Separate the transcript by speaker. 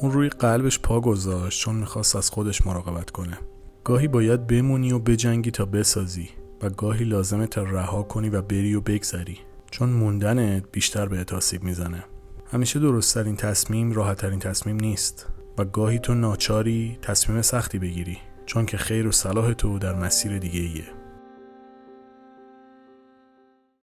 Speaker 1: اون روی قلبش پا گذاشت چون می‌خواست از خودش مراقبت کنه. گاهی باید بمونی و بجنگی تا بسازی و گاهی لازمه تا رها کنی و بری و بگذری. چون موندنت بیشتر به آسیب می‌زنه. همیشه درستترین تصمیم راحتترین تصمیم نیست و گاهی تو ناچاری تصمیم سختی بگیری چون که خیر و صلاح تو در مسیر دیگه ایه.